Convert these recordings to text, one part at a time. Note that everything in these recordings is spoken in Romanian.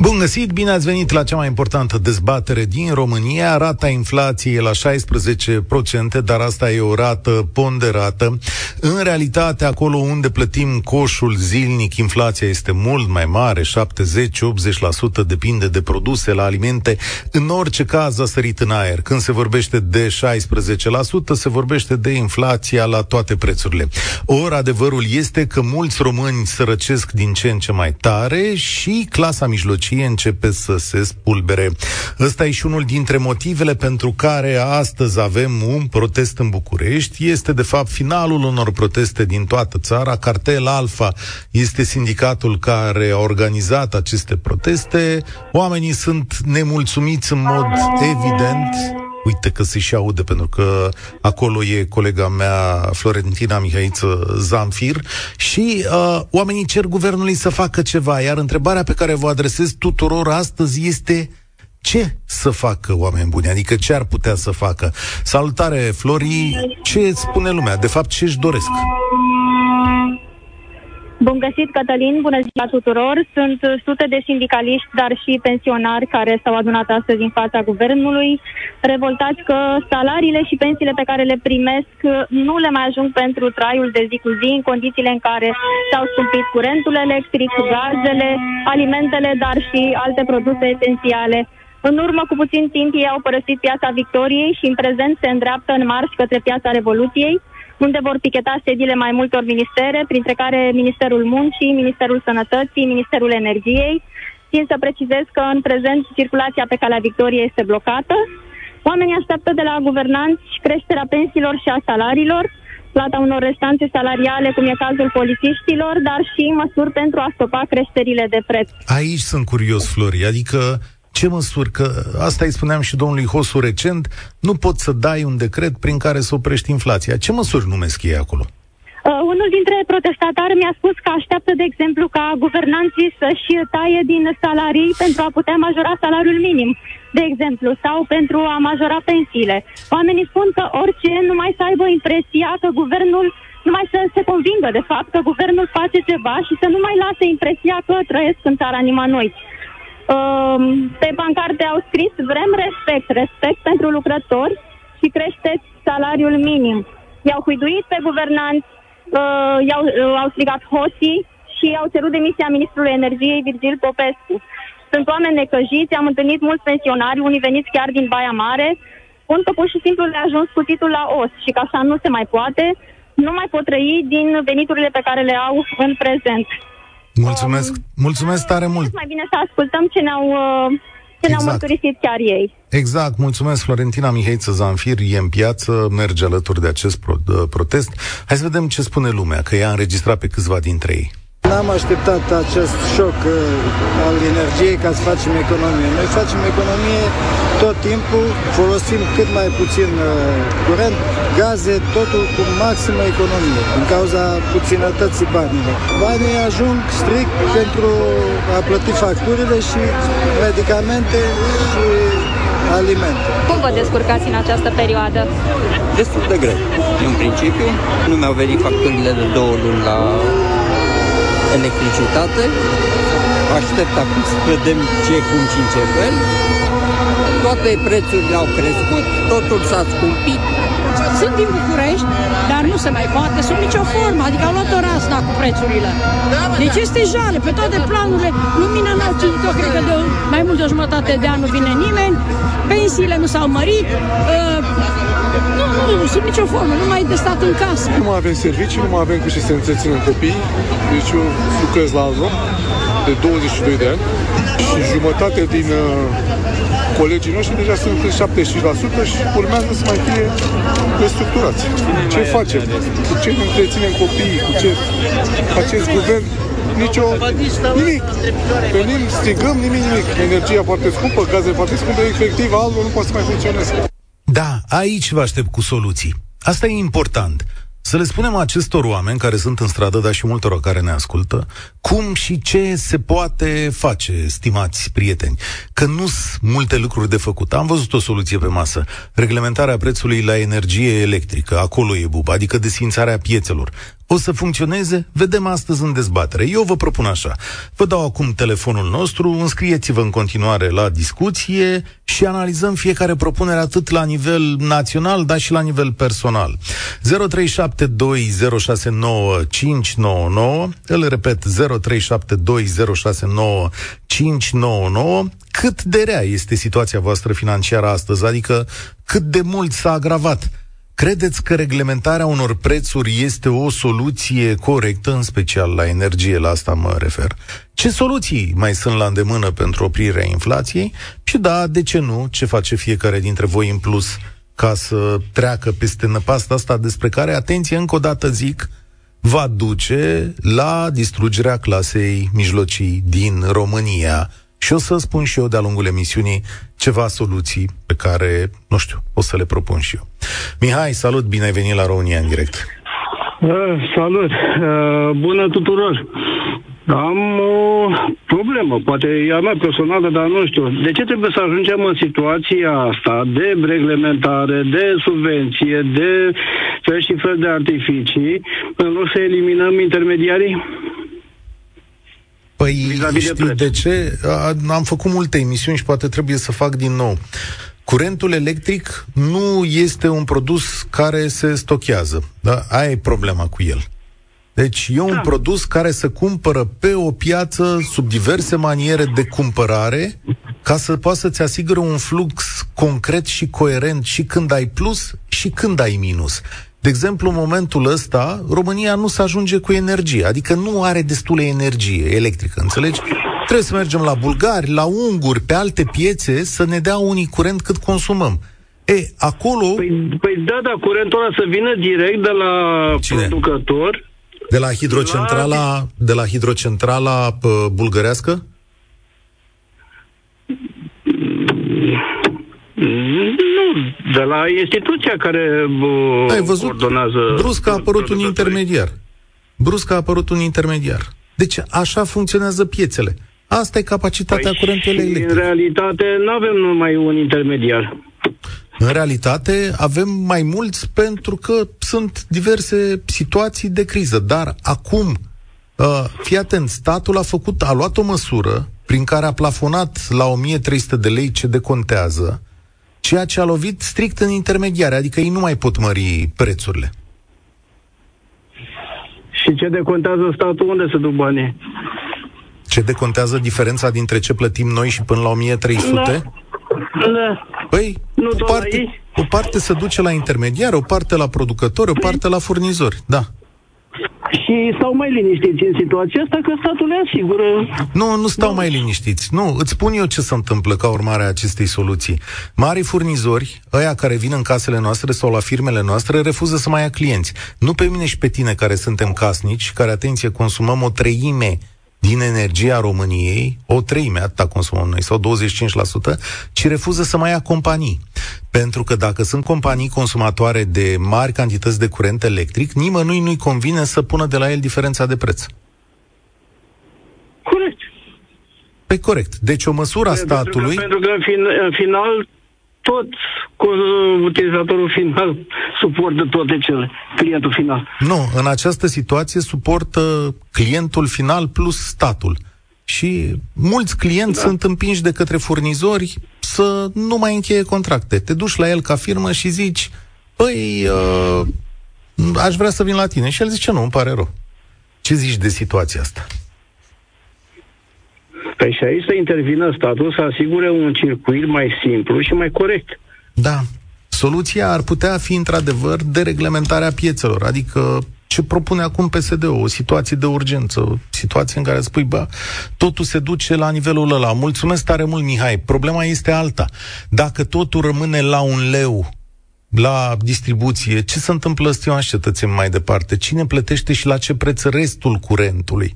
Bun găsit, bine ați venit la cea mai importantă dezbatere din România. Rata inflației e la 16%, dar asta e o rată ponderată. În realitate, acolo unde plătim coșul zilnic, inflația este mult mai mare, 70-80%, depinde de produse la alimente. În orice caz a sărit în aer. Când se vorbește de 16%, se vorbește de inflația la toate prețurile. Ori adevărul este că mulți români sărăcesc din ce în ce mai tare și clasa mijlocită democrație începe să se spulbere. Ăsta e și unul dintre motivele pentru care astăzi avem un protest în București. Este, de fapt, finalul unor proteste din toată țara. Cartel Alfa este sindicatul care a organizat aceste proteste. Oamenii sunt nemulțumiți în mod evident Uite că se și aude, pentru că acolo e colega mea, Florentina Mihaiță Zamfir, și uh, oamenii cer guvernului să facă ceva, iar întrebarea pe care vă adresez tuturor astăzi este ce să facă oameni buni? Adică ce ar putea să facă? Salutare, Flori, ce spune lumea? De fapt, ce își doresc? Bun găsit, Cătălin, bună ziua tuturor. Sunt sute de sindicaliști, dar și pensionari care s-au adunat astăzi în fața guvernului, revoltați că salariile și pensiile pe care le primesc nu le mai ajung pentru traiul de zi cu zi, în condițiile în care s-au scumpit curentul electric, gazele, alimentele, dar și alte produse esențiale. În urmă cu puțin timp ei au părăsit piața Victoriei și în prezent se îndreaptă în marș către piața Revoluției, unde vor picheta sediile mai multor ministere, printre care Ministerul Muncii, Ministerul Sănătății, Ministerul Energiei. Țin să precizez că în prezent circulația pe calea Victoriei este blocată. Oamenii așteaptă de la guvernanți creșterea pensiilor și a salariilor, plata unor restanțe salariale, cum e cazul polițiștilor, dar și măsuri pentru a stopa creșterile de preț. Aici sunt curios, Flori, adică ce măsuri? Că asta îi spuneam și domnului Hosu recent, nu poți să dai un decret prin care să oprești inflația. Ce măsuri numesc ei acolo? Uh, unul dintre protestatari mi-a spus că așteaptă, de exemplu, ca guvernanții să-și taie din salarii pentru a putea majora salariul minim, de exemplu, sau pentru a majora pensiile. Oamenii spun că orice numai să aibă impresia că guvernul numai să se convingă, de fapt, că guvernul face ceva și să nu mai lase impresia că trăiesc în țara nimănui. Uh, pe pancarte au scris vrem respect, respect pentru lucrători și creșteți salariul minim. I-au huiduit pe guvernanți, uh, i-au, uh, au strigat hoții și au cerut demisia ministrului energiei Virgil Popescu. Sunt oameni necăjiți, am întâlnit mulți pensionari, unii veniți chiar din Baia Mare, spun că pur și simplu le-a ajuns cuțitul la os și că așa nu se mai poate, nu mai pot trăi din veniturile pe care le au în prezent. Mulțumesc, um, mulțumesc tare mult. Mai bine să ascultăm ce ne-au, uh, ce exact. ne-au mărturisit chiar ei. Exact, mulțumesc. Florentina Mihaiță Zanfir e în piață, merge alături de acest pro- de protest. Hai să vedem ce spune lumea, că ea a înregistrat pe câțiva dintre ei. N-am așteptat acest șoc uh, al energiei ca să facem economie. Noi facem economie tot timpul, folosim cât mai puțin uh, curent, gaze, totul cu maximă economie, din cauza puținătății banilor. Banii ajung strict pentru a plăti facturile și medicamente și alimente. Cum vă descurcați în această perioadă? Destul de greu. În principiu, nu mi-au venit facturile de două luni la electricitate. Aștept acum să vedem ce, cum și în ce fel. Toate prețurile au crescut, totul s-a scumpit. Sunt din București, dar nu se mai poate sub nicio formă, adică au luat o razna cu prețurile. Deci este jale. Pe toate planurile, lumina n-au citit eu cred că de mai mult de o jumătate de an nu vine nimeni, pensiile nu s-au mărit, uh, nu, nu, sub nicio formă, nu mai de stat în casă. Nu mai avem servicii, nu mai avem cu ce să întreținem copii, deci eu lucrez la Azom de 22 de ani și jumătate din uh, colegii noștri deja sunt în 75% și urmează să mai fie restructurați. Ce facem? Cu ce ne întreținem copiii? Cu ce acest guvern nicio, nimic. Venim, strigăm, nimic, nimic. Energia foarte scumpă, gaze foarte scumpe, efectiv, altul nu poate să mai funcționeze. Da, aici vă aștept cu soluții. Asta e important. Să le spunem acestor oameni care sunt în stradă, dar și multor care ne ascultă, cum și ce se poate face, stimați prieteni. Că nu sunt multe lucruri de făcut. Am văzut o soluție pe masă. Reglementarea prețului la energie electrică. Acolo e buba, adică desfințarea piețelor o să funcționeze? Vedem astăzi în dezbatere. Eu vă propun așa. Vă dau acum telefonul nostru, înscrieți-vă în continuare la discuție și analizăm fiecare propunere atât la nivel național, dar și la nivel personal. 0372069599, îl repet, 0372069599, cât de rea este situația voastră financiară astăzi, adică cât de mult s-a agravat Credeți că reglementarea unor prețuri este o soluție corectă, în special la energie, la asta mă refer? Ce soluții mai sunt la îndemână pentru oprirea inflației? Și da, de ce nu? Ce face fiecare dintre voi în plus ca să treacă peste năpasta asta despre care, atenție, încă o dată zic, va duce la distrugerea clasei mijlocii din România și o să spun și eu de-a lungul emisiunii ceva soluții pe care, nu știu, o să le propun și eu. Mihai, salut, bine ai venit la România în direct. Uh, salut, uh, bună tuturor. Am o problemă, poate e a mea personală, dar nu știu. De ce trebuie să ajungem în situația asta de reglementare, de subvenție, de fel și fel de artificii, în loc să eliminăm intermediarii? Păi știi de, de ce? Am făcut multe emisiuni și poate trebuie să fac din nou. Curentul electric nu este un produs care se stochează. Da? Aia e problema cu el. Deci e un da. produs care se cumpără pe o piață sub diverse maniere de cumpărare ca să poată să-ți asigure un flux concret și coerent și când ai plus și când ai minus. De exemplu, în momentul ăsta, România nu se ajunge cu energie, adică nu are destulă energie electrică, înțelegi? Trebuie să mergem la bulgari, la unguri, pe alte piețe, să ne dea unii curent cât consumăm. E, acolo... Păi, păi da, da, curentul ăla să vină direct de la Cine? producător. De la hidrocentrala, la... de la hidrocentrala uh, bulgărească? Nu, de la instituția care uh, Ai văzut? ordonează... Brusc a apărut un intermediar. Brusc a apărut un intermediar. Deci așa funcționează piețele. Asta e capacitatea păi curentului electric. în realitate nu avem numai un intermediar. În realitate avem mai mulți pentru că sunt diverse situații de criză. Dar acum, uh, fii atent, statul a făcut, a luat o măsură prin care a plafonat la 1300 de lei ce decontează ceea ce a lovit strict în intermediare, adică ei nu mai pot mări prețurile. Și ce decontează statul? Unde se duc banii? Ce decontează diferența dintre ce plătim noi și până la 1300? Da. da. Păi, nu o, parte, o parte se duce la intermediar, o parte la producători, o parte la furnizori, da și stau mai liniștiți în situația asta că statul le asigură. Nu, nu stau mai liniștiți. Nu, îți spun eu ce se întâmplă ca urmare a acestei soluții. Mari furnizori, ăia care vin în casele noastre sau la firmele noastre, refuză să mai ia clienți. Nu pe mine și pe tine care suntem casnici, care, atenție, consumăm o treime din energia României, o treime, atâta consumăm noi, sau 25%, ci refuză să mai ia companii. Pentru că dacă sunt companii consumatoare de mari cantități de curent electric, nimănui nu-i convine să pună de la el diferența de preț. Corect. Pe corect. Deci o măsură a statului... Pentru că, pentru că în, fin, în final tot cu utilizatorul final suportă toate cele, clientul final. Nu, în această situație suportă clientul final plus statul. Și mulți clienți da. sunt împinși de către furnizori să nu mai încheie contracte. Te duci la el ca firmă și zici, păi, uh, aș vrea să vin la tine. Și el zice, nu, îmi pare rău. Ce zici de situația asta? Păi și aici să intervină statul să asigure un circuit mai simplu și mai corect. Da. Soluția ar putea fi, într-adevăr, dereglementarea piețelor, adică ce propune acum PSD, o situație de urgență, o situație în care spui, bă, totul se duce la nivelul ăla. Mulțumesc tare mult, Mihai. Problema este alta. Dacă totul rămâne la un leu, la distribuție, ce se întâmplă, stimați cetățeni, mai departe? Cine plătește și la ce preț restul curentului?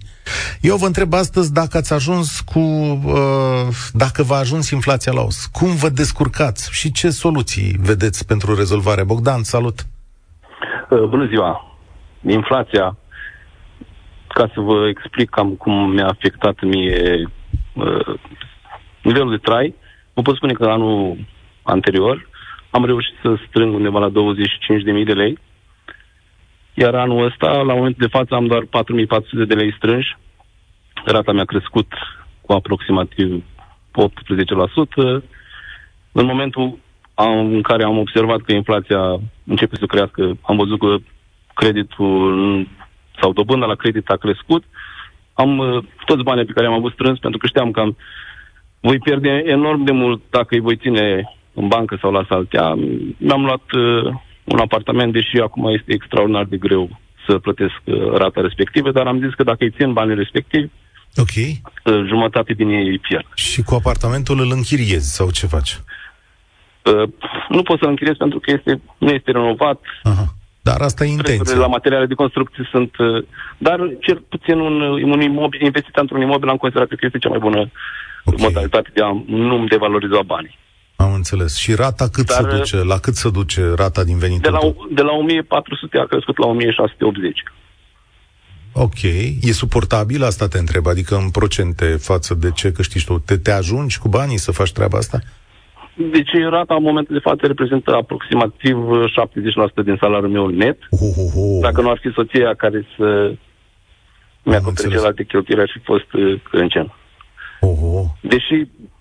Eu vă întreb astăzi dacă ați ajuns cu, uh, dacă v-a ajuns inflația la os. Cum vă descurcați și ce soluții vedeți pentru rezolvare? Bogdan, salut! Uh, bună ziua! inflația, ca să vă explic cam cum mi-a afectat mie uh, nivelul de trai, vă pot spune că anul anterior am reușit să strâng undeva la 25.000 de lei, iar anul ăsta, la momentul de față, am doar 4.400 de lei strânși. Rata mi-a crescut cu aproximativ 18%. În momentul în care am observat că inflația începe să crească, am văzut că creditul sau dobânda la credit a crescut, am uh, toți banii pe care am avut strâns, pentru că știam că am, voi pierde enorm de mult dacă îi voi ține în bancă sau la saltea. Mi-am luat uh, un apartament, deși acum este extraordinar de greu să plătesc uh, rata respectivă, dar am zis că dacă îi țin banii respectivi, Ok. uh, jumătate din ei îi pierd. Și cu apartamentul îl închiriezi sau ce faci? Uh, nu pot să-l închiriez pentru că este, nu este renovat, Aha. Dar asta e prețurile intenția. la materiale de construcție sunt... Uh, dar cel puțin un, un imobil, investit într-un imobil am considerat că este cea mai bună Ok. okay. modalitate de a nu devaloriza banii. Am înțeles. Și rata cât Dar, se duce? La cât se duce rata din venitul De la, tău? de la 1400 a crescut la 1680. Ok. E suportabil? Asta te întreb. Adică în procente față de ce câștigi tu. Te, te ajungi cu banii să faci treaba asta? Deci rata în momentul de față reprezintă aproximativ uh, 70% din salariul meu net. Oh, oh, oh. Dacă nu ar fi soția care să mi-a înțeles. acoperit celelalte cheltuieli, ar fi fost uh, crâncen. Oh, oh. Deși,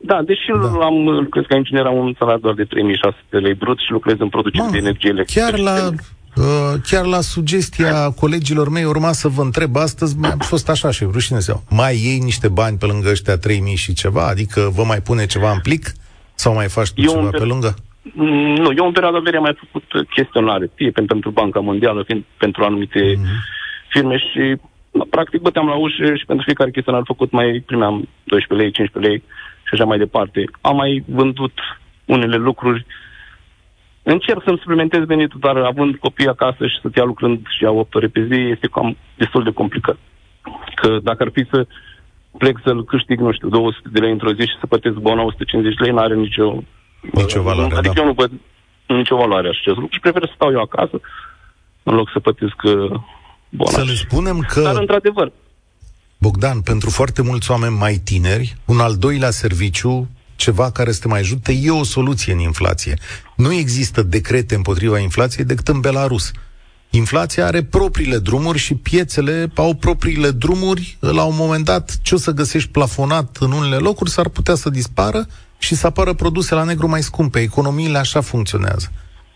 da, deși Da. da. am, lucrez ca inginer, am un salariu doar de 3600 de lei brut și lucrez în producție Mă, de energie electrică. Chiar la, uh, chiar la sugestia colegilor mei urma să vă întreb astăzi, mi-a fost așa și rușine să iau. Mai iei niște bani pe lângă ăștia 3000 și ceva? Adică vă mai pune ceva în plic? Sau mai faci tu Eu ceva în pe per- lângă? Mm, Nu, eu în perioada verii am mai făcut uh, chestionare, fie pen- pentru Banca Mondială, fie pentru anumite Mhm. firme și na, practic băteam la ușă și pentru fiecare chestionar făcut mai primeam 12 lei, 15 lei și așa mai departe. Am mai vândut unele lucruri. Încerc să-mi suplimentez venitul, dar având copii acasă și să-ți ia lucrând și iau 8 ore pe zi, este cam destul de complicat. Că dacă ar fi să plec să-l câștig, nu știu, 200 de lei într-o zi și să plătesc bona 150 lei, n-are nicio Nicio valoare, Adică da. eu nu văd nicio valoare așa acest lucru și prefer să stau eu acasă în loc să plătesc uh, bona. Să le spunem Dar, că, într-adevăr, Bogdan, pentru foarte mulți oameni mai tineri, un al doilea serviciu, ceva care să te mai ajute, e o soluție în inflație. Nu există decrete împotriva inflației decât în Belarus. Inflația are propriile drumuri și piețele au propriile drumuri. La un moment dat, ce o să găsești plafonat în unele locuri s-ar putea să dispară și să apară produse la negru mai scumpe. Economiile așa funcționează.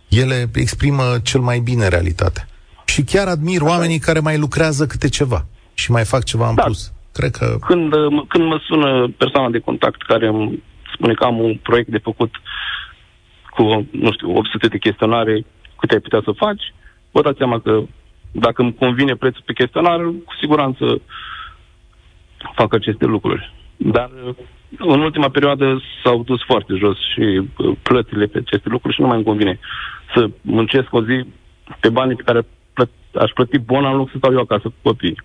Ele exprimă cel mai bine realitatea. Și chiar admir oamenii care mai lucrează câte ceva și mai fac ceva în Da. plus. Cred că când, uh, m- când mă sună persoana de contact care îmi spune că am un proiect de făcut cu, nu știu, 800 de chestionare, câte ai putea să faci, vă dați seama că dacă îmi convine prețul pe chestionar, cu siguranță fac aceste lucruri. Dar uh, în ultima perioadă s-au dus foarte jos și uh, plățile pe aceste lucruri și nu mai îmi convine să muncesc o zi pe banii pe care plăt- aș plăti bona în loc să stau eu acasă cu copiii.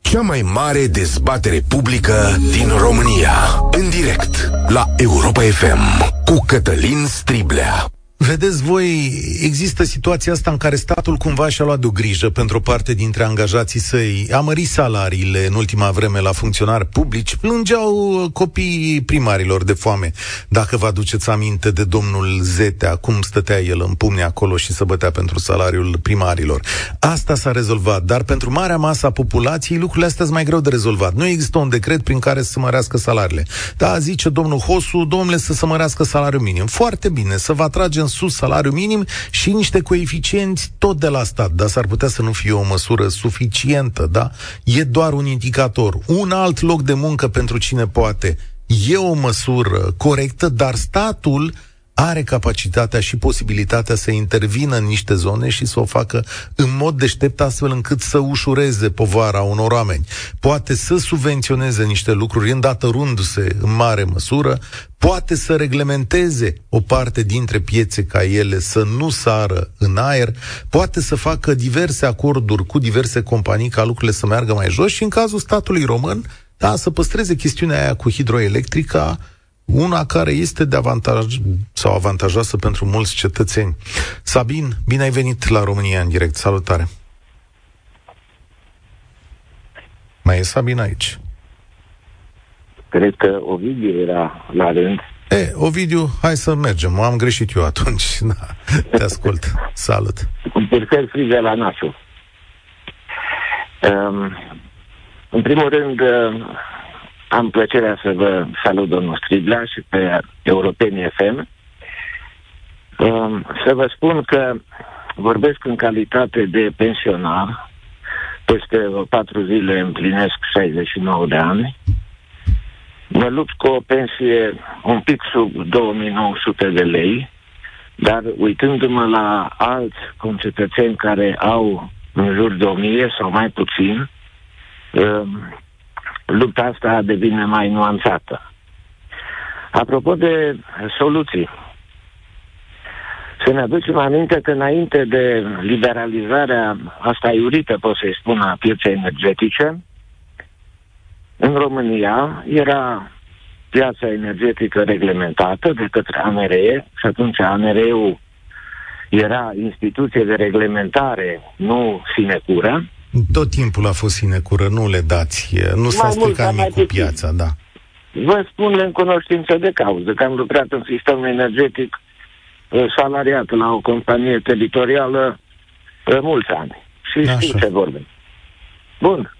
Cea mai mare dezbatere publică din România. În direct la Europa FM cu Cătălin Striblea. Vedeți voi, există situația asta în care statul cumva și-a luat de o grijă pentru o parte dintre angajații săi, a mărit salariile în ultima vreme la funcționari publici, plângeau uh, copiii primarilor de foame. Dacă vă aduceți aminte de domnul Zetea, cum stătea el în pumne acolo și se bătea pentru salariul primarilor. Asta s-a rezolvat, dar pentru marea masă a populației lucrurile astea sunt mai greu de rezolvat. Nu există un decret prin care să se mărească salariile. Da, zice domnul Hosu, domnule, să se mărească salariul minim. Foarte bine, să vă atragem sus salariul minim și niște coeficienți tot de la stat, dar s-ar putea să nu fie o măsură suficientă, da? E doar un indicator. Un alt loc de muncă pentru cine poate. E o măsură corectă, dar statul are capacitatea și posibilitatea să intervină în niște zone și să o facă în mod deștept astfel încât să ușureze povara unor oameni. Poate să subvenționeze niște lucruri îndatorându-se în mare măsură, poate să reglementeze o parte dintre piețe ca ele să nu sară în aer, poate să facă diverse acorduri cu diverse companii ca lucrurile să meargă mai jos și în cazul statului român, da, să păstreze chestiunea aia cu hidroelectrica, una care este de avantaj sau avantajoasă pentru mulți cetățeni. Sabin, bine ai venit la România în direct. Salutare! Mai e Sabina aici. Cred că Ovidiu era la rând. E, Ovidiu, hai să mergem. Am greșit eu atunci. Da, te ascult. Salut. Prefer frigă la nasul. Um, în primul rând, uh, am plăcerea să vă salut, domnul Striblea, și pe Europenii FM. Um, să vă spun că vorbesc în calitate de pensionar. Peste patru zile împlinesc 69 de ani. Mă lupt cu o pensie un pic sub 2900 de lei, dar uitându-mă la alți concetățeni care au în jur de 1000 sau mai puțin, um, lupta asta devine mai nuanțată. Apropo de soluții, să ne aducem aminte că înainte de liberalizarea asta iurită, pot să-i spun, a pieței energetice, în România era piața energetică reglementată de către ANRE și atunci ANRE-ul era instituție de reglementare, nu sinecură. Tot timpul a fost sinecură, nu le dați, nu s-a stricat nimic cu piața, da. Vă spun în cunoștință de cauză, că am lucrat în sistemul energetic uh, salariat la o companie teritorială uh, mulți ani. Și Așa. știu ce vorbim. Bun.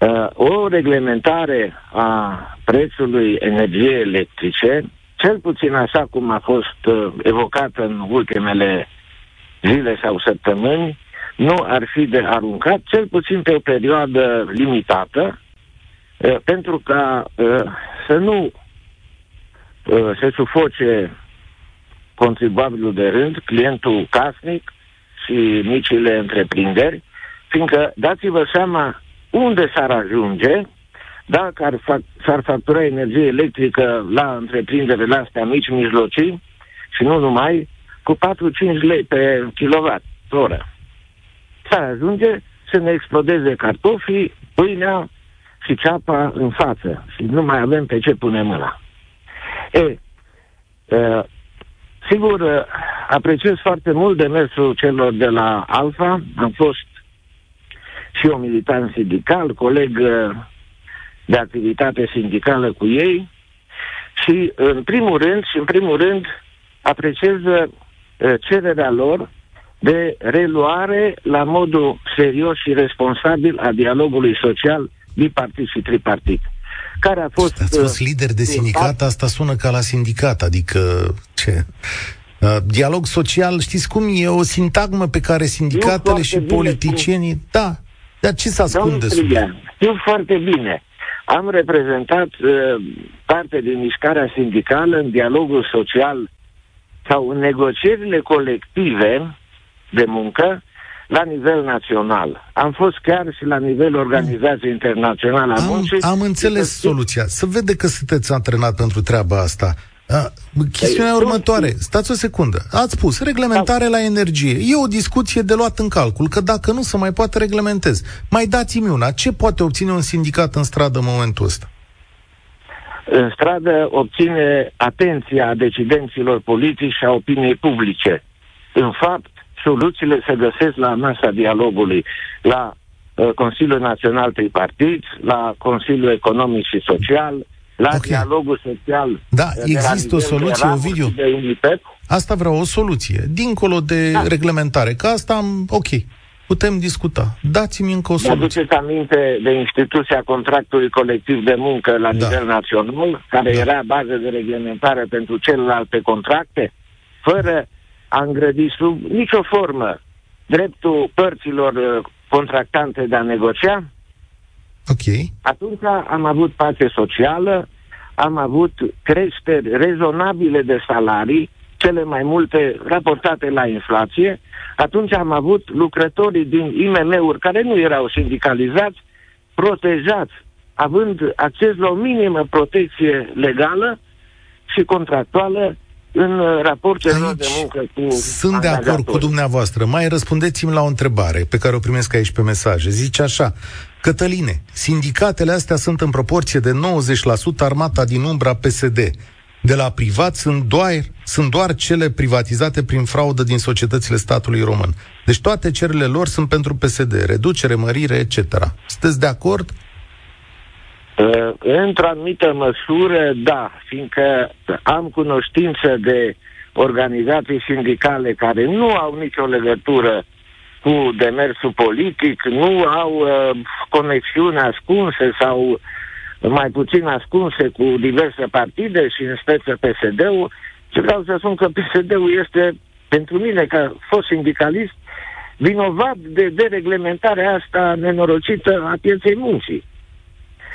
Uh, o reglementare a prețului energiei electrice, cel puțin așa cum a fost uh, evocat în ultimele zile sau săptămâni, nu ar fi de aruncat, cel puțin pe o perioadă limitată, uh, pentru ca uh, să nu uh, se sufoce contribuabilul de rând, clientul casnic și micile întreprinderi, fiindcă dați-vă seama unde s-ar ajunge dacă ar fac, s-ar factura energie electrică la întreprinderile astea mici, mijlocii și nu numai, cu 4-5 lei pe kilowatt oră. S-ar ajunge să ne explodeze cartofii, pâinea și ceapa în față și nu mai avem pe ce pune mâna. E, uh, sigur, apreciez foarte mult demersul celor de la Alfa. Am fost și eu militant sindical, coleg uh, de activitate sindicală cu ei și, în primul rând, și în primul rând, apreciez uh, cererea lor de reluare la modul serios și responsabil a dialogului social bipartit și tripartit. Care a fost... Ați fost uh, lider de sindicat, asta sună ca la sindicat, adică ce? Uh, dialog social, știți cum e o sintagmă pe care sindicatele și politicienii... Bine. Da, dar ce se ascunde sub Știu foarte bine. Am reprezentat uh, parte din mișcarea sindicală în dialogul social sau în negocierile colective de muncă la nivel național. Am fost chiar și la nivel organizației internaționale a muncii. Am înțeles soluția. Să vede că sunteți antrenat pentru treaba asta. A, chestiunea păi, următoare, stați o secundă. Ați spus reglementare la energie. E o discuție de luat în calcul, că dacă nu se mai poate reglementez. Mai dați-mi una. Ce poate obține un sindicat în stradă în momentul ăsta? În stradă obține atenția decidenților politici și a opiniei publice. În fapt, soluțiile se găsesc la masa dialogului, la uh, Consiliul Național Tripartit, la Consiliul Economic și Social, la okay. dialogul social. Da, există o soluție, Ovidiu. Asta vreau, o soluție. Dincolo de da. reglementare, că asta am... Ok, putem discuta. Dați-mi încă o soluție. Mă duceți aminte de instituția contractului colectiv de muncă la da. nivel național, care da. era bază de reglementare pentru celelalte contracte, fără a îngrădi sub nicio formă dreptul părților uh, contractante de a negocia, Ok. Atunci am avut pace socială, am avut creșteri rezonabile de salarii, cele mai multe raportate la inflație. Atunci am avut lucrătorii din IMM-uri care nu erau sindicalizați, protejați, având acces la o minimă protecție legală și contractuală în raportul de muncă cu Sunt de acord cu dumneavoastră. Mai răspundeți-mi la o întrebare pe care o primesc aici pe mesaje. Zice așa, Cătăline, sindicatele astea sunt în proporție de 90% armata din umbra PSD. de la privat sunt doar, sunt doar cele privatizate prin fraudă din societățile statului român. Deci toate cererile lor sunt pentru PSD, reducere, mărire, etc. Sunteți de acord? Uh, într-o anumită măsură, da, fiindcă am cunoștință de organizații sindicale care nu au nicio legătură cu demersul politic, nu au uh, conexiuni ascunse sau mai puțin ascunse cu diverse partide și în speță PSD-ul. Ce vreau să spun că PSD-ul este, pentru mine, ca fost sindicalist, vinovat de dereglementarea asta nenorocită a pieței muncii.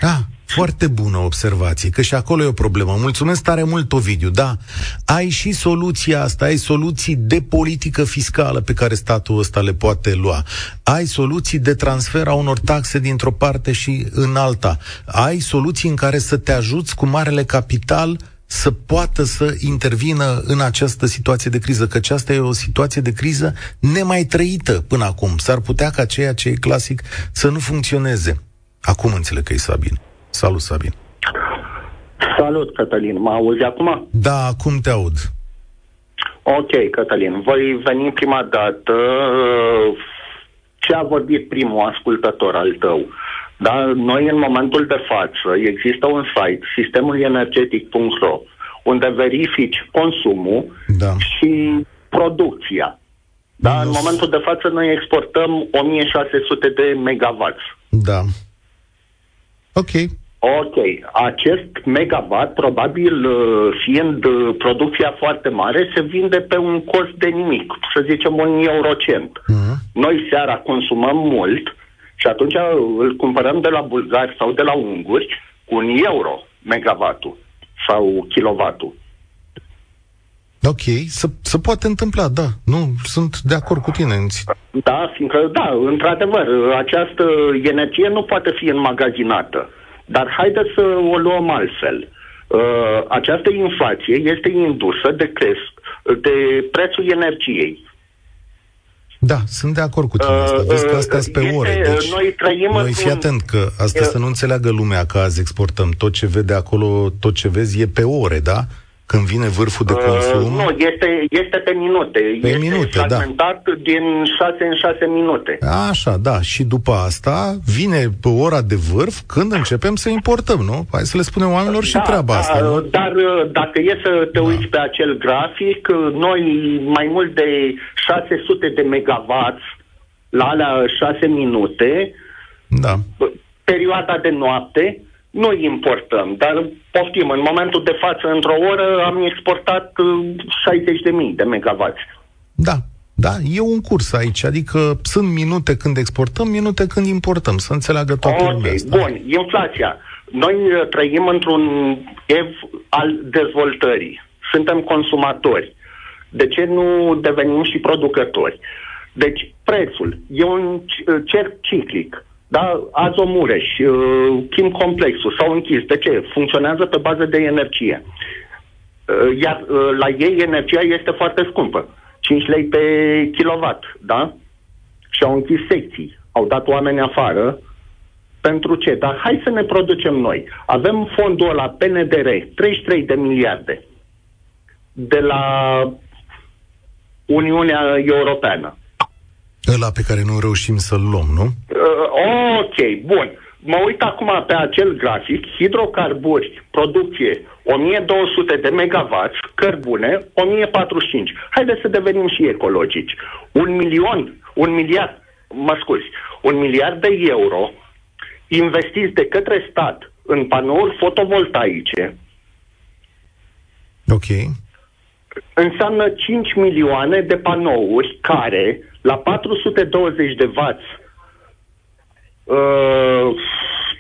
Da, foarte bună observație, că și acolo e o problemă. Mulțumesc tare mult, Ovidiu. Da, ai și soluția asta, ai soluții de politică fiscală pe care statul ăsta le poate lua. Ai soluții de transfer a unor taxe dintr-o parte și în alta. Ai soluții în care să te ajuți cu marele capital să poată să intervină în această situație de criză, că aceasta e o situație de criză nemai trăită până acum. S-ar putea ca ceea ce e clasic să nu funcționeze. Acum înțeleg că e Sabin. Salut, Sabin. Salut, Cătălin. Mă auzi acum? Da, acum te aud. Ok, Cătălin. Voi veni prima dată ce a vorbit primul ascultător al tău. Da, noi în momentul de față există un site, sistemulenergetic.ro, unde verifici consumul da. și producția. Da, în momentul de față noi exportăm 1600 de megawatts. Da. Ok. Ok, acest megawatt, probabil uh, fiind uh, producția foarte mare, se vinde pe un cost de nimic, să zicem un eurocent. Uh-huh. Noi seara consumăm mult și atunci îl cumpărăm de la bulgari sau de la unguri cu un euro megawattul sau kilowattul. Ok, să, să poate întâmpla, da. Nu, sunt de acord cu tine. Da, fiindcă, da, într-adevăr, această energie nu poate fi înmagazinată. Dar haideți să o luăm altfel. Uh, această inflație este indusă de, cresc, de prețul energiei. Da, sunt de acord cu tine asta. Vezi că asta pe este, ore. Deci noi trăim noi fii atent că asta să nu înțeleagă lumea că azi exportăm. Tot ce vede acolo, tot ce vezi e pe ore, da? Când vine vârful de uh, consum? Uh, nu, este, este pe minute. Pe este minute, da. fragmentat da. din 6 în 6 minute. Așa, da. Și după asta vine pe ora de vârf când începem să importăm, nu? Hai să le spunem oamenilor și da, treaba da, asta, nu? Dar uh, dacă e să te da. uiți pe acel grafic, uh, noi mai mult de 600 de megawatts la alea 6 minute, da. perioada de noapte, noi importăm, dar poftim, în momentul de față, într-o oră, am exportat 60.000 uh, de megawatts. Da, da, e un curs aici, adică sunt minute când exportăm, minute când importăm, să înțeleagă toată okay, lumea asta. Bun, inflația. Noi uh, trăim într-un ev al dezvoltării. Suntem consumatori. De ce nu devenim și producători? Deci, prețul e un uh, cerc ciclic. Da, Azomureș, uh, Kim Complexul s-au închis. De ce? Funcționează pe bază de energie. Uh, iar uh, la ei energia este foarte scumpă. 5 lei pe kilowatt, da? Și au închis secții. Au dat oameni afară. Pentru ce? Dar hai să ne producem noi. Avem fondul ăla PNDR, 33 de miliarde de la Uniunea Europeană. Ăla pe care nu reușim să-l luăm, nu? Uh, ok, bun. Mă uit acum pe acel grafic, hidrocarburi, producție 1200 de megawatts, cărbune 1045. Haideți să devenim și ecologici. Un milion, un miliard, mă scuzi, un miliard de euro investiți de către stat în panouri fotovoltaice. Ok. Înseamnă 5 milioane de panouri care la 420 de W uh,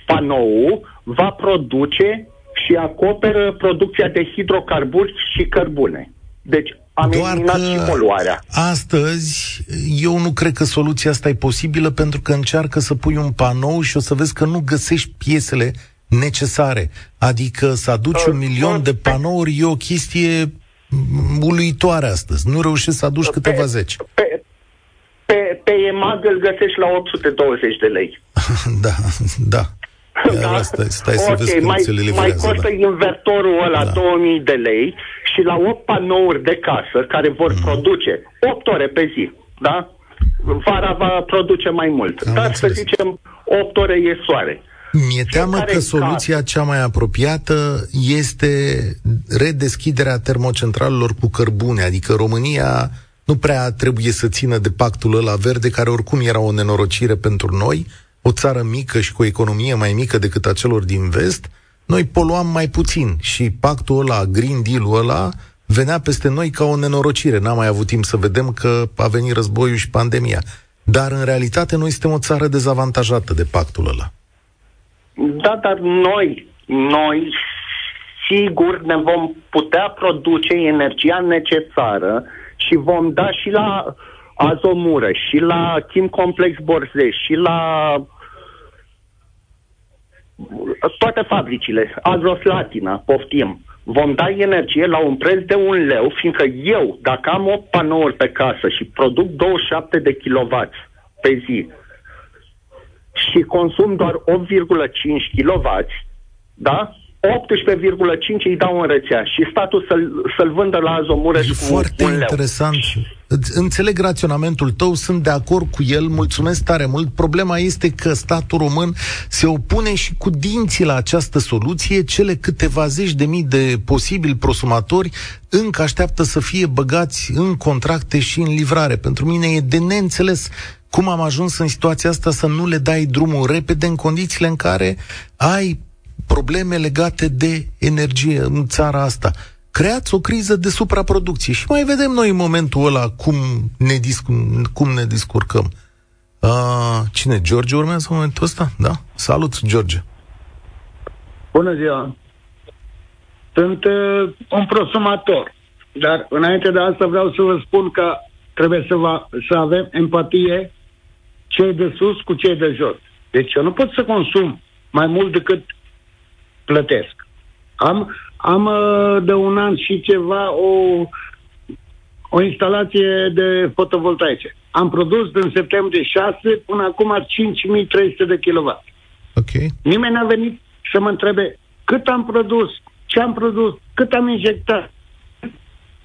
panou va produce și acoperă producția de hidrocarburi și cărbune. Deci am Doar eliminat și poluarea. Astăzi, eu nu cred că soluția asta e posibilă pentru că încearcă să pui un panou și o să vezi că nu găsești piesele necesare. Adică să aduci uh, un milion uh, de panouri e o chestie uluitoare astăzi. Nu reușești să aduci câteva pe, zeci. Pe, pe, pe EMAG îl găsești la 820 de lei. da, da. da? Stai, stai să okay, vezi cum mai, ți le livrează, mai costă da. invertorul ăla da. 2000 de lei și la 8 panouri de casă care vor mm. produce 8 ore pe zi, da? Vara va produce mai mult. Am Dar înțeles. să zicem 8 ore e soare. Mi-e teamă că soluția cea mai apropiată este redeschiderea termocentralelor cu cărbune, adică România nu prea trebuie să țină de pactul ăla verde, care oricum era o nenorocire pentru noi, o țară mică și cu o economie mai mică decât a celor din vest, noi poluam mai puțin și pactul ăla, Green Deal-ul ăla, venea peste noi ca o nenorocire. N-am mai avut timp să vedem că a venit războiul și pandemia. Dar, în realitate, noi suntem o țară dezavantajată de pactul ăla. Da, dar noi, noi, sigur ne vom putea produce energia necesară și vom da și la Azomură, și la Kim Complex Borzeș, și la toate fabricile, Agroslatina, poftim, vom da energie la un preț de un leu, fiindcă eu, dacă am 8 panouri pe casă și produc 27 de kW pe zi și consum doar 8,5 kW, da? 18,5 îi dau în rețea și statul să-l, să-l vândă la Azomureș e cu foarte un leu. interesant. Înțeleg raționamentul tău, sunt de acord cu el, mulțumesc tare mult. Problema este că statul român se opune și cu dinții la această soluție. Cele câteva zeci de mii de posibili prosumatori încă așteaptă să fie băgați în contracte și în livrare. Pentru mine e de neînțeles cum am ajuns în situația asta să nu le dai drumul repede în condițiile în care ai probleme legate de energie în țara asta. Creați o criză de supraproducție și mai vedem noi în momentul ăla cum ne, disc- cum ne discurcăm. Uh, cine? George urmează în momentul ăsta? Da? Salut, George! Bună ziua! Sunt uh, un prosumator, dar înainte de asta vreau să vă spun că trebuie să, va, să avem empatie cei de sus cu cei de jos. Deci eu nu pot să consum mai mult decât plătesc. Am, am uh, de un an și ceva o, o instalație de fotovoltaice. Am produs din septembrie 6 până acum 5300 de kW. Ok. Nimeni n-a venit să mă întrebe cât am produs, ce am produs, cât am injectat.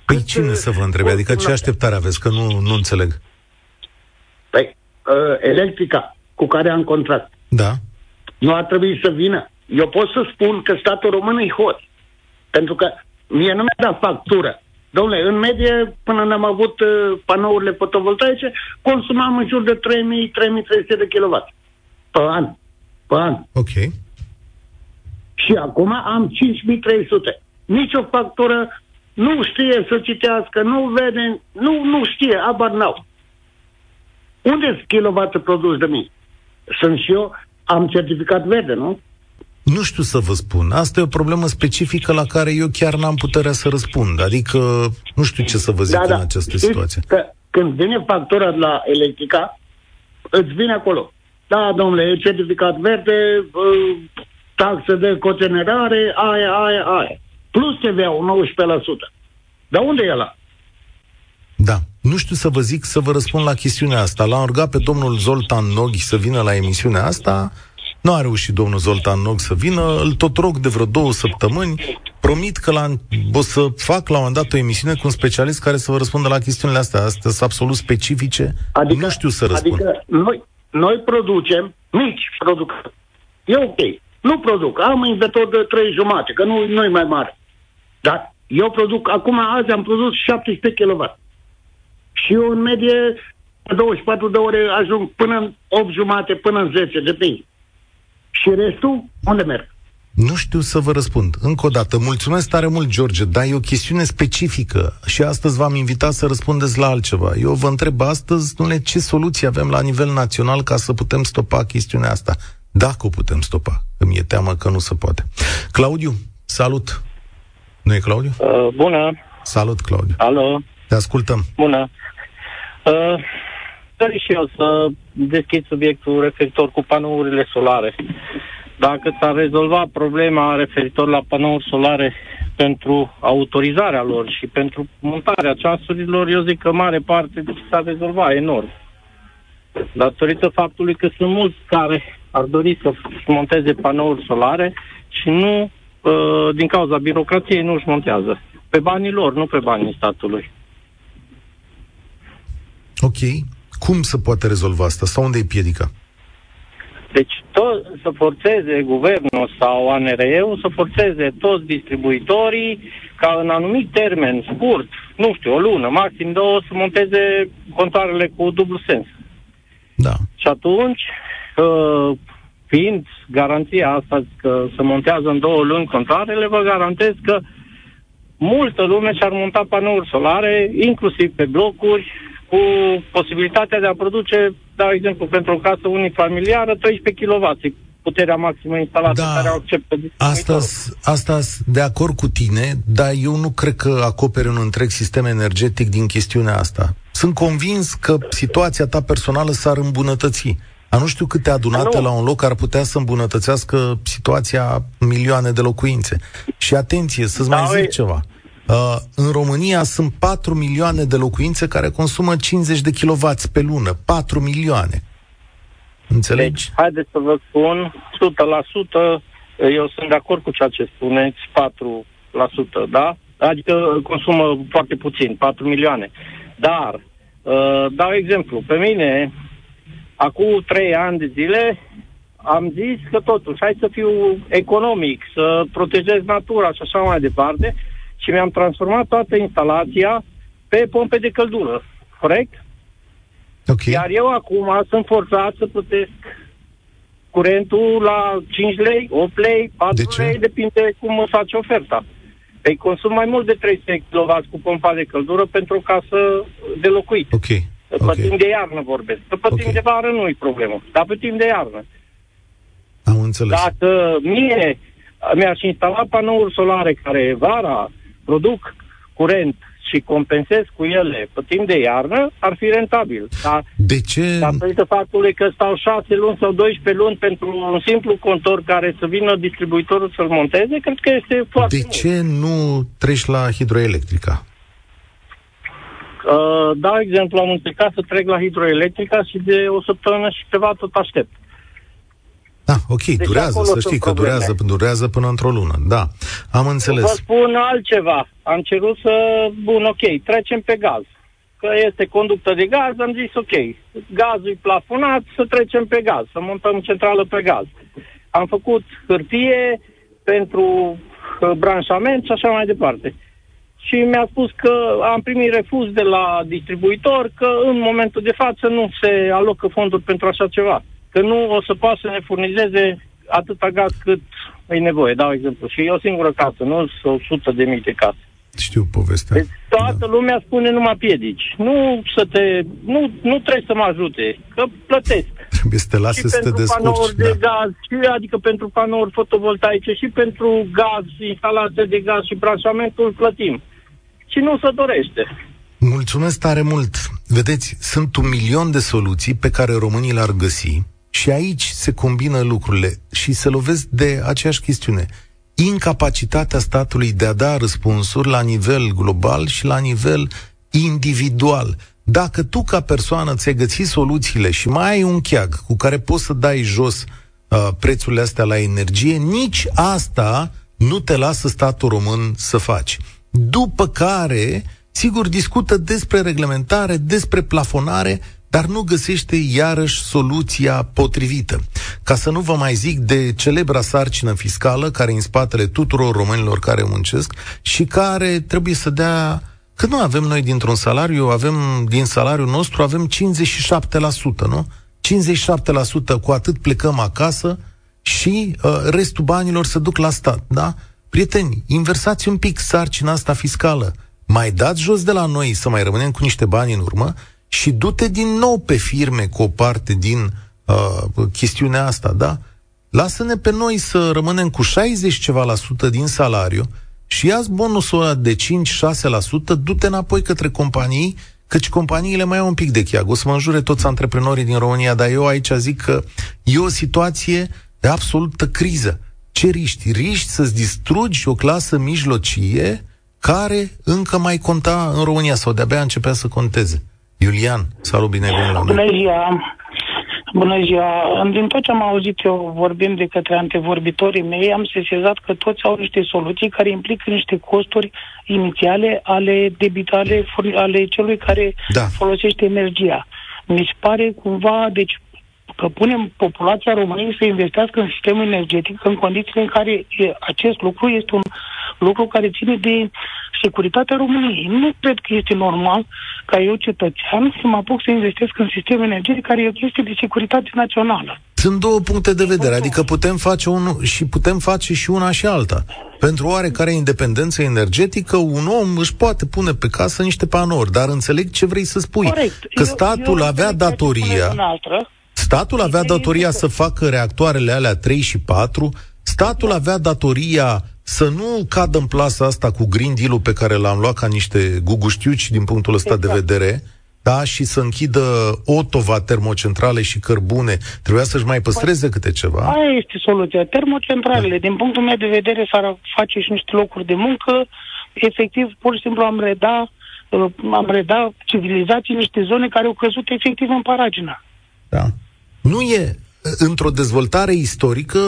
Păi cât, cine să vă întrebe? Adică ce așteptare aveți? Că nu, nu înțeleg. Păi, uh, electrica cu care am contract. Da. Nu ar trebui să vină eu pot să spun că statul român e hot. Pentru că mie nu mi-a dat factură. Domnule, în medie, până n-am avut uh, panourile fotovoltaice, consumam în jur de 3000-3300 de kW pe an. Pe an. Ok. Și acum am 5300. Nici o factură nu știe să citească, nu vede, nu, nu știe, abar n-au. Unde sunt kilovatul produs de mine? Sunt și eu, am certificat verde, nu? Nu știu să vă spun. Asta e o problemă specifică la care eu chiar n-am puterea să răspund. Adică nu știu ce să vă zic da, da. în această Știți situație. Că când vine factura la electrica, îți vine acolo. Da, domnule, e certificat verde, taxă de cogenerare, aia, aia, aia. Plus TVA-ul 19%. Dar unde e ăla? Da. Nu știu să vă zic, să vă răspund la chestiunea asta. L-am rugat pe domnul Zoltan Noghi să vină la emisiunea asta nu a reușit domnul Zoltan Nog să vină, îl tot rog de vreo două săptămâni, promit că la, o să fac la un moment dat o emisiune cu un specialist care să vă răspundă la chestiunile astea. Astea sunt absolut specifice, adică, nu știu să răspund. Adică noi, noi producem, mici produc. E ok. Nu produc. Am inventor de trei jumate, că nu, nu mai mare. Dar eu produc, acum azi am produs 17 kW. Și eu în medie 24 de ore ajung până în 8 jumate, până în 10, depinde. Și restul, unde merg? Nu știu să vă răspund. Încă o dată, mulțumesc tare mult, George, dar e o chestiune specifică și astăzi v-am invitat să răspundeți la altceva. Eu vă întreb astăzi, nu ce soluții avem la nivel național ca să putem stopa chestiunea asta. Dacă o putem stopa. Îmi e teamă că nu se poate. Claudiu, salut! Nu e Claudiu? Uh, bună! Salut, Claudiu! Alo! Te ascultăm! Bună! Uh, dori și eu să deschid subiectul referitor cu panourile solare. Dacă s-ar rezolva problema referitor la panouri solare pentru autorizarea lor și pentru montarea ceasurilor, eu zic că mare parte s-ar rezolva enorm. Datorită faptului că sunt mulți care ar dori să monteze panouri solare și nu, uh, din cauza birocrației, nu își montează. Pe banii lor, nu pe banii statului. Ok. Cum se poate rezolva asta? Sau unde e piedica? Deci tot, să forțeze guvernul sau ANRE-ul să forțeze toți distribuitorii ca în anumit termen scurt, nu știu, o lună, maxim două, să monteze contoarele cu dublu sens. Da. Și atunci, uh, fiind garanția asta că se montează în două luni contoarele, vă garantez că multă lume și-ar monta panouri solare, inclusiv pe blocuri, cu posibilitatea de a produce, dau exemplu, pentru o casă unifamiliară, 13 kW puterea maximă instalată da, care o acceptă asta, asta de acord cu tine, dar eu nu cred că acoperi un întreg sistem energetic din chestiunea asta. Sunt convins că situația ta personală s-ar îmbunătăți. A nu știu câte adunate nu. la un loc ar putea să îmbunătățească situația milioane de locuințe. Și atenție, să-ți da, mai zic e... ceva. Uh, în România sunt 4 milioane de locuințe care consumă 50 de kW pe lună. 4 milioane. Înțelegi? Deci, haideți să vă spun, 100%, eu sunt de acord cu ceea ce spuneți, 4%, da? Adică consumă foarte puțin, 4 milioane. Dar, uh, dau exemplu, pe mine, acum 3 ani de zile, am zis că totuși, hai să fiu economic, să protejez natura și așa mai departe, și mi-am transformat toată instalația pe pompe de căldură. Corect? Okay. Iar eu acum sunt forțat să plătesc curentul la 5 lei, 8 lei, 4 de lei, depinde cum îmi face oferta. Păi consum mai mult de 300 kW cu pompa de căldură pentru o casă de locuit. Ok. Pe okay. timp de iarnă vorbesc. Pe okay. timp de vară nu e problemă, dar pe timp de iarnă. Am înțeles. Dacă mie mi-aș instala panouri solare care vara produc curent și compensez cu ele pe timp de iarnă, ar fi rentabil. Dar de ce? Datorită faptului că stau 6 luni sau 12 luni pentru un simplu contor care să vină distribuitorul să-l monteze, cred că este foarte De mult. ce nu treci la hidroelectrica? Uh, dau exemplu, am încercat să trec la hidroelectrica și de o săptămână și ceva tot aștept. Da, ok, deci durează, să știi că durează, durează până într-o lună. Da, am înțeles. Vă spun altceva. Am cerut să, bun, ok, trecem pe gaz. Că este conductă de gaz, am zis ok, gazul e plafonat, să trecem pe gaz, să montăm centrală pe gaz. Am făcut hârtie pentru uh, branșament și așa mai departe. Și mi-a spus că am primit refuz de la distribuitor că în momentul de față nu se alocă fonduri pentru așa ceva că nu o să poată să ne furnizeze atâta gaz cât e nevoie, dau exemplu. Și e o singură casă, nu sunt 100 de mii de case. Știu povestea. Deci toată da. lumea spune numai piedici. Nu să te... Nu, nu trebuie să mă ajute, că plătesc. Trebuie să te lase să te descurci. panouri da. de gaz, și, adică pentru panouri fotovoltaice și pentru gaz, instalație de gaz și branșamentul plătim. Și nu se dorește. Mulțumesc tare mult! Vedeți, sunt un milion de soluții pe care românii le-ar găsi și aici se combină lucrurile și se lovesc de aceeași chestiune. Incapacitatea statului de a da răspunsuri la nivel global și la nivel individual. Dacă tu ca persoană ți-ai găsit soluțiile și mai ai un cheag cu care poți să dai jos uh, prețurile astea la energie, nici asta nu te lasă statul român să faci. După care, sigur, discută despre reglementare, despre plafonare, dar nu găsește iarăși soluția potrivită. Ca să nu vă mai zic de celebra sarcină fiscală care e în spatele tuturor românilor care muncesc și care trebuie să dea că nu avem noi dintr-un salariu, avem din salariul nostru avem 57%, nu? 57% cu atât plecăm acasă și uh, restul banilor se duc la stat, da? Prieteni, inversați un pic sarcina asta fiscală. Mai dați jos de la noi să mai rămânem cu niște bani în urmă și du-te din nou pe firme cu o parte din uh, chestiunea asta, da? Lasă-ne pe noi să rămânem cu 60 ceva la sută din salariu și ia bonusul ăla de 5-6%, du-te înapoi către companii, căci companiile mai au un pic de cheag. O să mă înjure toți antreprenorii din România, dar eu aici zic că e o situație de absolută criză. Ce riști? Riști să-ți distrugi o clasă mijlocie care încă mai conta în România sau de-abia începea să conteze. Iulian, salut, bine ai venit la Bună ziua! Bună ziua! Din tot ce am auzit eu vorbind de către antevorbitorii mei, am sesizat că toți au niște soluții care implică niște costuri inițiale ale debitale ale celui care da. folosește energia. Mi se pare cumva, deci că punem populația României să investească în sistemul energetic în condițiile în care acest lucru este un lucru care ține de securitatea României. Nu cred că este normal ca eu, cetățean, să mă apuc să investesc în sistemul energetic care e o chestie de securitate națională. Sunt două puncte de vedere, adică putem face unul și putem face și una și alta. Pentru oarecare independență energetică, un om își poate pune pe casă niște panouri, dar înțeleg ce vrei să spui. Corect. Că statul eu, eu avea datoria... Statul avea datoria să facă reactoarele alea 3 și 4, statul avea datoria să nu cadă în plasa asta cu Green Deal-ul pe care l-am luat ca niște guguștiuci din punctul ăsta exact. de vedere, da, și să închidă Otova termocentrale și cărbune. Trebuia să-și mai păstreze păi, câte ceva. Aia este soluția. Termocentralele, da. din punctul meu de vedere, s-ar face și niște locuri de muncă. Efectiv, pur și simplu am reda, uh, am reda civilizații niște zone care au căzut efectiv în paragină. Da. Nu e într-o dezvoltare istorică,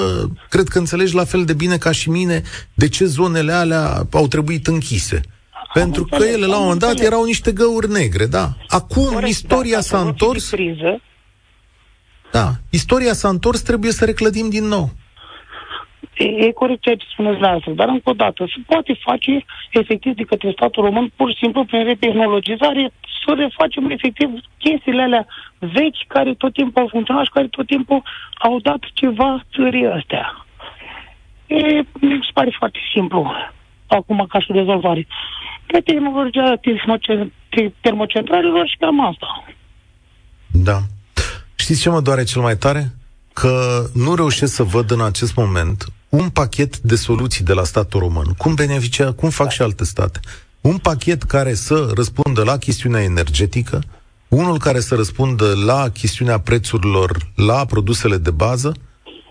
cred că înțelegi la fel de bine ca și mine de ce zonele alea au trebuit închise. Am Pentru înțeles, că ele, la un moment dat, înțeles. erau niște găuri negre, da. Acum, Corect, istoria da, s-a întors... Criză. Da, istoria s-a întors, trebuie să reclădim din nou. E, e corect ceea ce spuneți la asta, dar încă o dată, se poate face efectiv de către statul român, pur și simplu prin retehnologizare, să refacem efectiv chestiile alea vechi care tot timpul au funcționat și care tot timpul au dat ceva țării astea. E, mi se pare foarte simplu acum ca și rezolvare. Pe tehnologia termocentralelor și cam asta. Da. Știți ce mă doare cel mai tare? Că nu reușesc să văd în acest moment un pachet de soluții de la statul român. Cum beneficia, cum fac și alte state. Un pachet care să răspundă la chestiunea energetică, unul care să răspundă la chestiunea prețurilor la produsele de bază,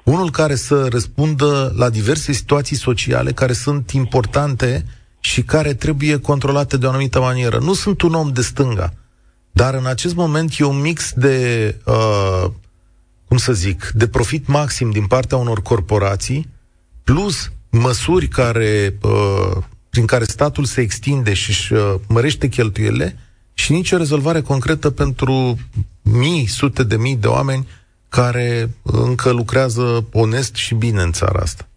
unul care să răspundă la diverse situații sociale care sunt importante și care trebuie controlate de o anumită manieră. Nu sunt un om de stânga, dar în acest moment e un mix de, uh, cum să zic, de profit maxim din partea unor corporații, plus măsuri care, uh, prin care statul se extinde și își uh, mărește cheltuielile, și nicio rezolvare concretă pentru mii, sute de mii de oameni care încă lucrează onest și bine în țara asta.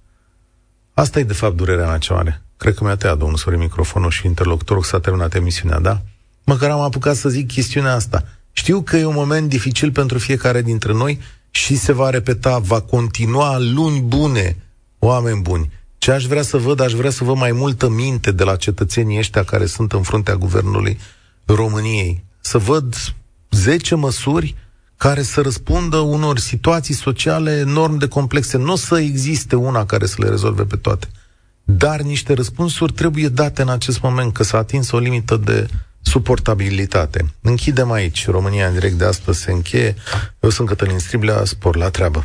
Asta e, de fapt, durerea mea cea mare. Cred că mi-a tăiat domnul Sorin microfonul și interlocutorul s-a terminat emisiunea, da? Măcar am apucat să zic chestiunea asta. Știu că e un moment dificil pentru fiecare dintre noi și se va repeta, va continua luni bune, oameni buni. Ce aș vrea să văd, aș vrea să văd mai multă minte de la cetățenii ăștia care sunt în fruntea guvernului României. Să văd 10 măsuri care să răspundă unor situații sociale enorm de complexe. Nu o să existe una care să le rezolve pe toate. Dar niște răspunsuri trebuie date în acest moment, că s-a atins o limită de suportabilitate. Închidem aici. România în direct de astăzi se încheie. Eu sunt Cătălin Striblea, spor la treabă.